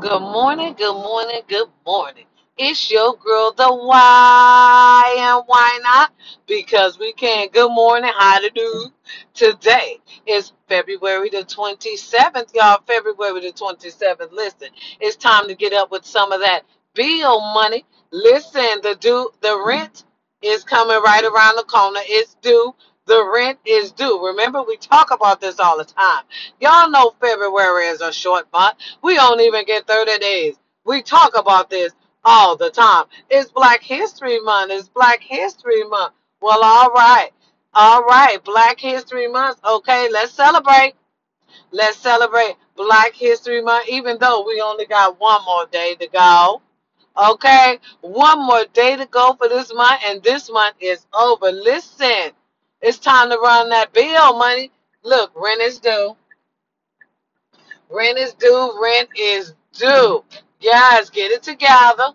Good morning, good morning, good morning. It's your girl, the why and why not? Because we can. Good morning, how to do? Today is February the 27th, y'all. February the 27th. Listen, it's time to get up with some of that bill money. Listen, the due, the rent is coming right around the corner. It's due. The rent is due. Remember, we talk about this all the time. Y'all know February is a short month. We don't even get 30 days. We talk about this all the time. It's Black History Month. It's Black History Month. Well, all right. All right. Black History Month. Okay, let's celebrate. Let's celebrate Black History Month, even though we only got one more day to go. Okay, one more day to go for this month, and this month is over. Listen, it's time to run that bill money. Look, rent is due. Rent is due. Rent is due. Guys, get it together.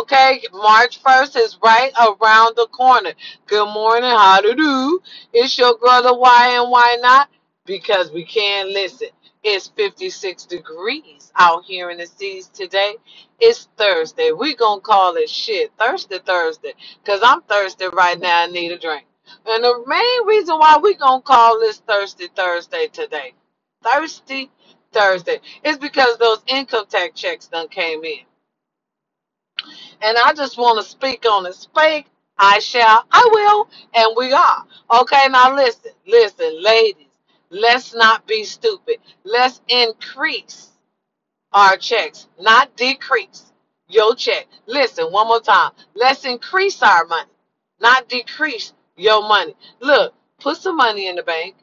Okay, March 1st is right around the corner. Good morning, how to do? It's your girl, the why and why not? Because we can listen. It's 56 degrees out here in the seas today. It's Thursday. we going to call it shit. Thursday, Thursday. Because I'm thirsty right now. I need a drink. And the main reason why we going to call this Thirsty Thursday today, Thirsty Thursday, is because those income tax checks done came in. And I just want to speak on it. Speak, I shall, I will, and we are. Okay, now listen, listen, ladies, let's not be stupid. Let's increase our checks, not decrease your check. Listen, one more time. Let's increase our money, not decrease your money. Look, put some money in the bank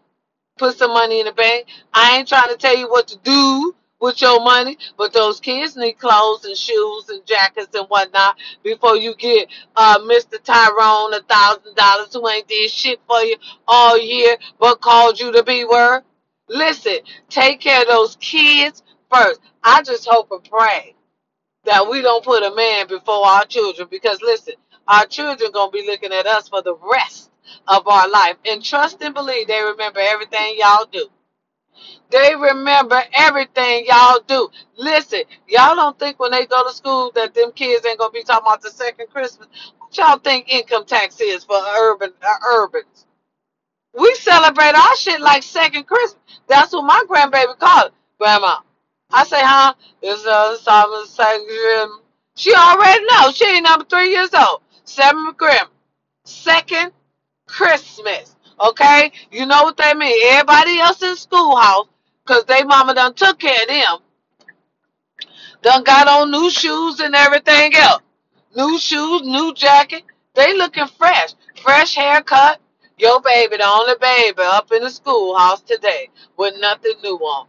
put some money in the bank. I ain't trying to tell you what to do with your money, but those kids need clothes and shoes and jackets and whatnot before you get uh, Mr. Tyrone a thousand dollars who ain't did shit for you all year but called you to be word. Listen, take care of those kids first. I just hope and pray that we don't put a man before our children because listen, our children gonna be looking at us for the rest of our life. And trust and believe they remember everything y'all do. They remember everything y'all do. Listen, y'all don't think when they go to school that them kids ain't gonna be talking about the second Christmas. What y'all think income tax is for urban uh, urbans? We celebrate our shit like second Christmas. That's what my grandbaby called it. Grandma. I say, huh? It's uh seven second. She already knows. She ain't number three years old. Seven Grim. Second Christmas. Okay? You know what they mean. Everybody else in schoolhouse, cause they mama done took care of them, done got on new shoes and everything else. New shoes, new jacket. They looking fresh. Fresh haircut. Your baby, the only baby up in the schoolhouse today with nothing new on.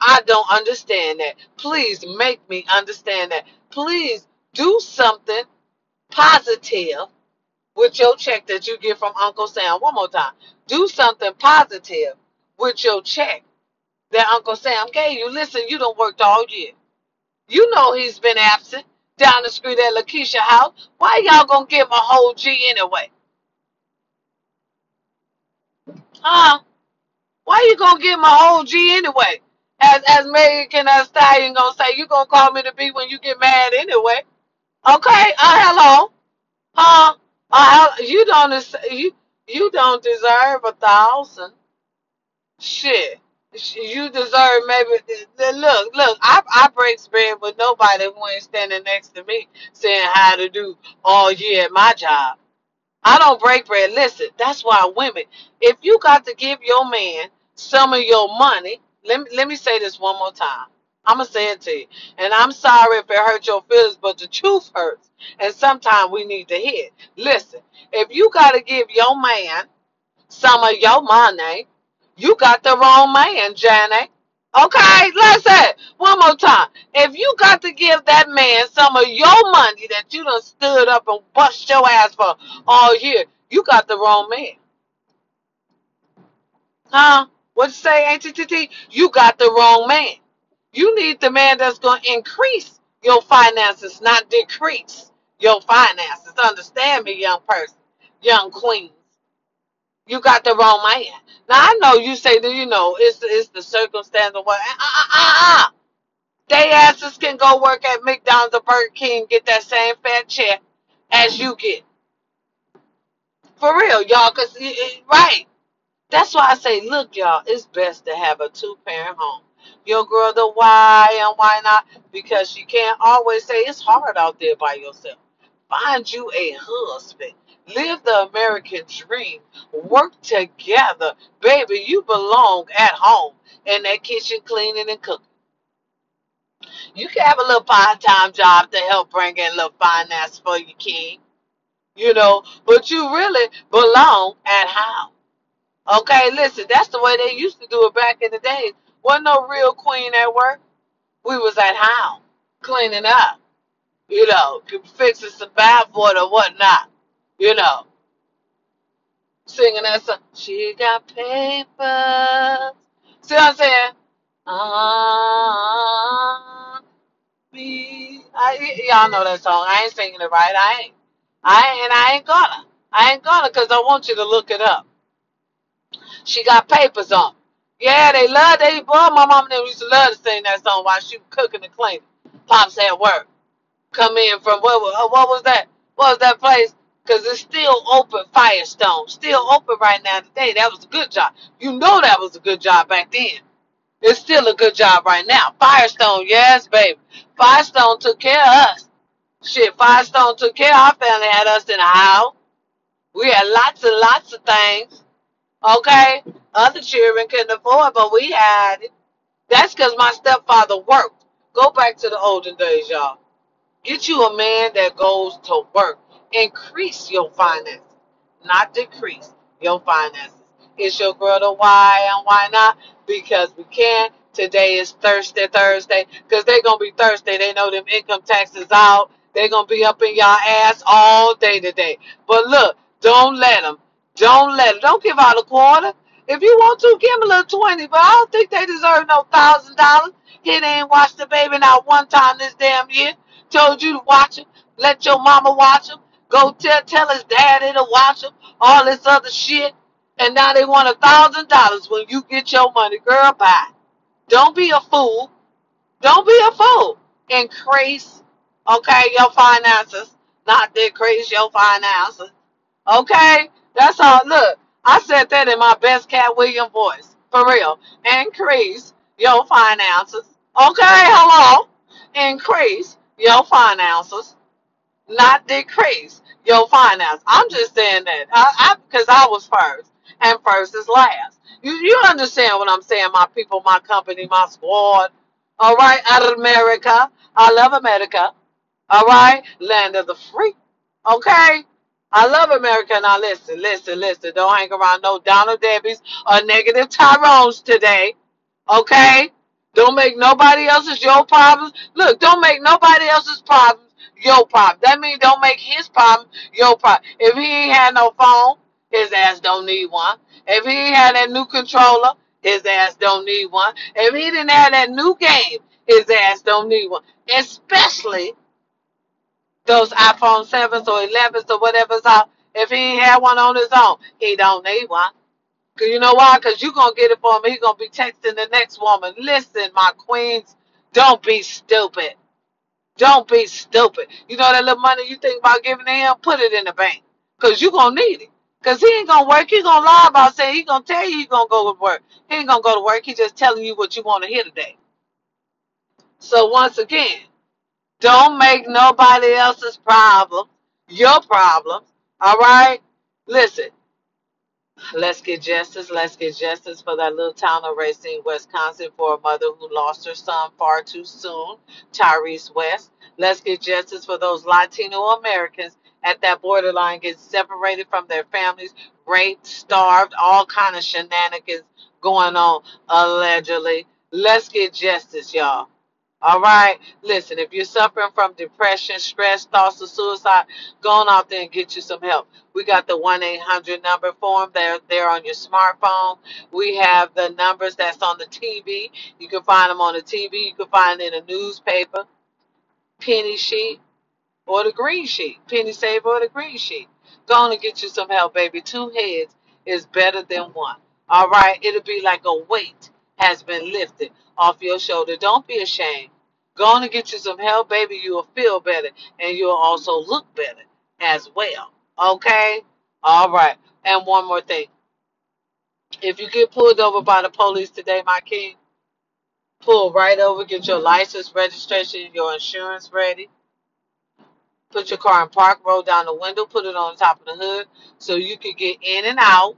I don't understand that. Please make me understand that. Please do something positive with your check that you get from Uncle Sam. One more time. Do something positive with your check that Uncle Sam gave you. Listen, you don't worked all year. You know he's been absent down the street at Lakeisha house. Why y'all gonna give him a whole G anyway? Huh? Why you gonna give him a whole G anyway? As as Megan Thee Stallion gonna say, you gonna call me to be when you get mad anyway. Okay? Uh hello. Huh? Uh, you don't you you don't deserve a thousand. Shit. You deserve maybe. Look, look. I I break bread with nobody who ain't standing next to me saying how to do all year at my job. I don't break bread. Listen, that's why women. If you got to give your man some of your money, let me let me say this one more time. I'm gonna say it to you, and I'm sorry if it hurt your feelings, but the truth hurts, and sometimes we need to hear. it. Listen, if you got to give your man some of your money, you got the wrong man, Janet. Okay, listen, one more time. If you got to give that man some of your money that you done stood up and bust your ass for all year, you got the wrong man. Huh? What you say, Auntie TT? You got the wrong man. You need the man that's going to increase your finances, not decrease your finances. Understand me, young person, young queens. You got the wrong man. Now I know you say that you know it's it's the circumstance or what. Uh, uh, uh, uh. They asses can go work at McDonald's or Burger King, get that same fat check as you get. For real, y'all, cause right. That's why I say, look, y'all, it's best to have a two-parent home. Your girl, the why and why not? Because you can't always say it's hard out there by yourself. Find you a husband. Live the American dream. Work together. Baby, you belong at home in that kitchen cleaning and cooking. You can have a little part-time job to help bring in a little finance for your king. You know, but you really belong at home. Okay, listen, that's the way they used to do it back in the days. Wasn't no real queen at work. We was at home, cleaning up, you know, fixing some bath water or whatnot, you know. Singing that song. She got papers. See what I'm saying? Uh, me. Y'all know that song. I ain't singing it right. I ain't. I ain't, and I ain't gonna. I ain't gonna because I want you to look it up. She got papers on. Yeah, they love they boy. My mom and used to love to sing that song while she was cooking and cleaning. Pops at work. Come in from what? uh, What was that? What was that place? Cause it's still open. Firestone still open right now today. That was a good job. You know that was a good job back then. It's still a good job right now. Firestone, yes, baby. Firestone took care of us. Shit, Firestone took care of our family. Had us in a house. We had lots and lots of things. Okay? Other children couldn't afford, but we had it. That's because my stepfather worked. Go back to the olden days, y'all. Get you a man that goes to work. Increase your finances, not decrease your finances. It's your girl to why and why not? Because we can. Today is Thursday, Thursday, because they're going to be Thursday. They know them income taxes out. They're going to be up in y'all ass all day today. But look, don't let them. Don't let. Don't give out a quarter. If you want to, give them a little 20, but I don't think they deserve no $1,000. He ain't watched the baby not one time this damn year. Told you to watch him. Let your mama watch him. Go tell tell his daddy to watch him. All this other shit. And now they want a thousand dollars when you get your money. Girl, bye. Don't be a fool. Don't be a fool. Increase, okay, your finances. Not decrease your finances. Okay? That's all. Look, I said that in my best Katt William voice. For real. Increase your finances. Okay, hello. Increase your finances not decrease your finances. I'm just saying that I, I because I was first, and first is last. You you understand what I'm saying, my people, my company, my squad. All right, out of America, I love America. All right, land of the free. Okay, I love America. Now listen, listen, listen. Don't hang around no Donald Debbies or negative Tyrones today. Okay, don't make nobody else's your problems. Look, don't make nobody else's problems your problem. That means don't make his problem your problem. If he ain't had no phone, his ass don't need one. If he ain't had that new controller, his ass don't need one. If he didn't have that new game, his ass don't need one. Especially those iPhone 7s or 11s or whatever's out. If he ain't had one on his own, he don't need one. Cause you know why? Cause you gonna get it for him. He gonna be texting the next woman. Listen, my queens, don't be stupid. Don't be stupid. You know that little money you think about giving to him, put it in the bank. Cause you gonna need it. Cause he ain't gonna work. He gonna lie about saying he gonna tell you he gonna go to work. He ain't gonna go to work. He just telling you what you want to hear today. So once again, don't make nobody else's problem your problem. All right. Listen. Let's get justice. Let's get justice for that little town of Racine, Wisconsin, for a mother who lost her son far too soon, Tyrese West. Let's get justice for those Latino Americans at that borderline getting separated from their families, raped, starved, all kind of shenanigans going on allegedly. Let's get justice, y'all. All right. Listen, if you're suffering from depression, stress, thoughts of suicide, go on out there and get you some help. We got the 1 800 number form there, there on your smartphone. We have the numbers that's on the TV. You can find them on the TV. You can find it in a newspaper, penny sheet, or the green sheet. Penny saver or the green sheet. Go on and get you some help, baby. Two heads is better than one. All right. It'll be like a weight has been lifted off your shoulder. Don't be ashamed. Go on and get you some help, baby. You'll feel better and you'll also look better as well. Okay? All right. And one more thing. If you get pulled over by the police today, my king, pull right over, get your license, registration, your insurance ready. Put your car in park, roll down the window, put it on top of the hood so you can get in and out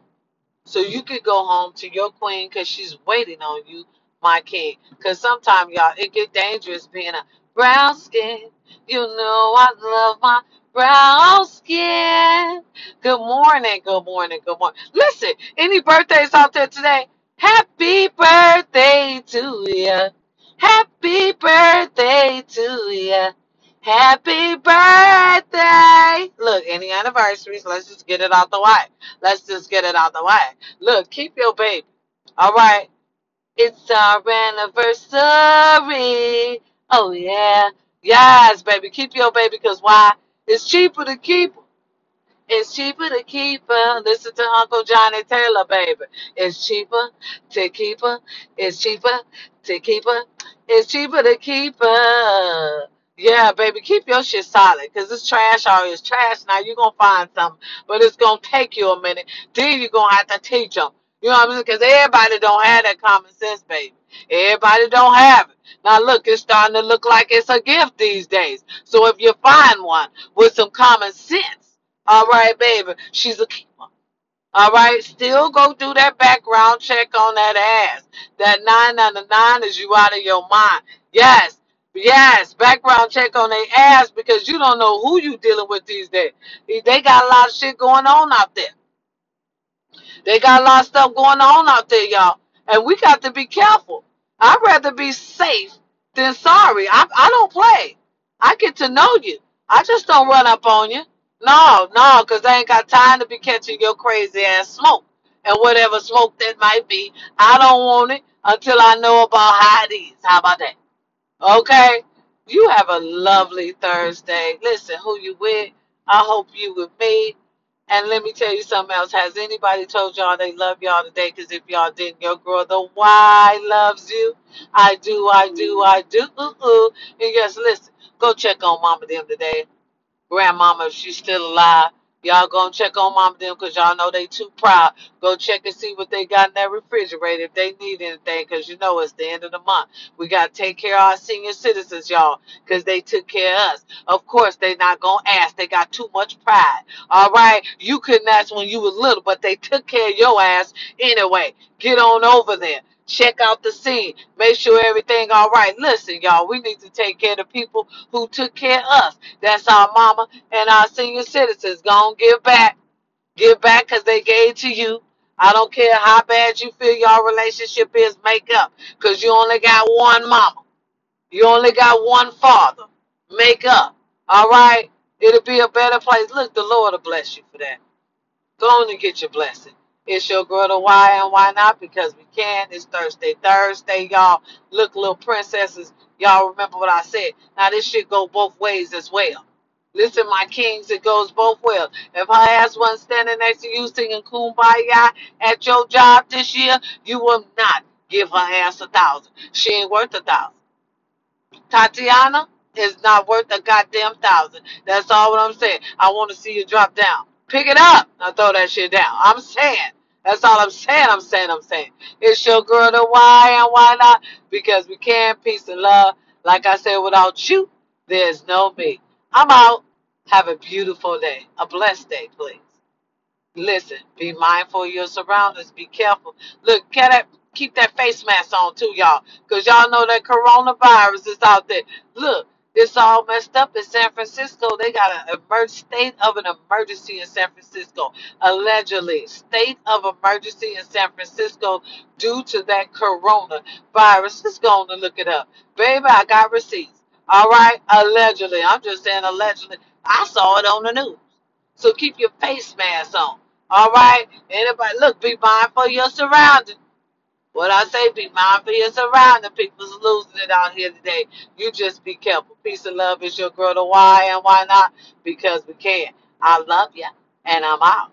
so you could go home to your queen because she's waiting on you, my king. Because sometimes, y'all, it get dangerous being a brown skin. You know I love my brown skin. Good morning, good morning, good morning. Listen, any birthdays out there today? Happy birthday to you. Happy birthday to you. Happy birthday! Look, any anniversaries, let's just get it out the way. Let's just get it out the way. Look, keep your baby. All right. It's our anniversary. Oh, yeah. Yes, baby. Keep your baby because why? It's cheaper to keep. It's cheaper to keep her. Listen to Uncle Johnnie Taylor, baby. It's cheaper to keep her. It's cheaper to keep her. It's cheaper to keep her. Yeah, baby, keep your shit solid because it's trash it's trash now. You're going to find something, but it's going to take you a minute. Then you're going to have to teach them. You know what I'm saying? Because everybody don't have that common sense, baby. Everybody don't have it. Now, look, it's starting to look like it's a gift these days. So if you find one with some common sense, all right, baby, she's a keeper. All right, still go do that background check on that ass. That 999 is you out of your mind. Yes, Yes, background check on their ass because you don't know who you dealing with these days. They got a lot of shit going on out there. They got a lot of stuff going on out there, y'all. And we got to be careful. I'd rather be safe than sorry. I, I don't play. I get to know you. I just don't run up on you. No, no, because I ain't got time to be catching your crazy ass smoke. And whatever smoke that might be, I don't want it until I know about how it is. How about that? Okay? You have a lovely Thursday. Listen, who you with? I hope you with me. And let me tell you something else. Has anybody told y'all they love y'all today? Because if y'all didn't, your girl, the why loves you. I do, I do, I do. Ooh, ooh. And yes, listen, go check on mama them today. Grandmama, if she's still alive. Y'all gonna check on mom them because y'all know they too proud. Go check and see what they got in that refrigerator if they need anything because you know it's the end of the month. We got to take care of our senior citizens, y'all, because they took care of us. Of course, they not gonna ask. They got too much pride. All right, you couldn't ask when you was little, but they took care of your ass anyway. Get on over there. Check out the scene. Make sure everything all right. Listen, y'all, we need to take care of the people who took care of us. That's our mama and our senior citizens. Go and give back. Give back because they gave to you. I don't care how bad you feel your relationship is, make up. Because you only got one mama. You only got one father. Make up. All right? It'll be a better place. Look, the Lord will bless you for that. Go on and get your blessing. It's your girl, the why and why not? Because we can. It's Thursday, Thursday, y'all. Look, little princesses, y'all remember what I said. Now, this shit go both ways as well. Listen, my kings, it goes both ways. If her ass wasn't standing next to you singing Kumbaya at your job this year, you will not give her ass a thousand. She ain't worth a thousand. Tatiana is not worth a goddamn thousand. That's all what I'm saying. I want to see you drop down. Pick it up. Now throw that shit down. I'm saying. That's all I'm saying. I'm saying. I'm saying. It's your girl, the why and why not? Because we can. Peace and love. Like I said, without you, there's no me. I'm out. Have a beautiful day. A blessed day, please. Listen, be mindful of your surroundings. Be careful. Look, get keep that face mask on too, y'all. Because y'all know that coronavirus is out there. Look, it's all messed up in San Francisco. They got an emerg- state of an emergency in San Francisco. Allegedly, state of emergency in San Francisco due to that coronavirus. Let's go on and look it up. Baby, I got receipts. All right? Allegedly. I'm just saying allegedly. I saw it on the news. So keep your face mask on. All right? Anybody, look, be mindful of your surroundings. What I say, be mindful of your surroundings. People's losing it out here today. You just be careful. Peace and love is your girl, the why and why not? Because we can. I love you, and I'm out.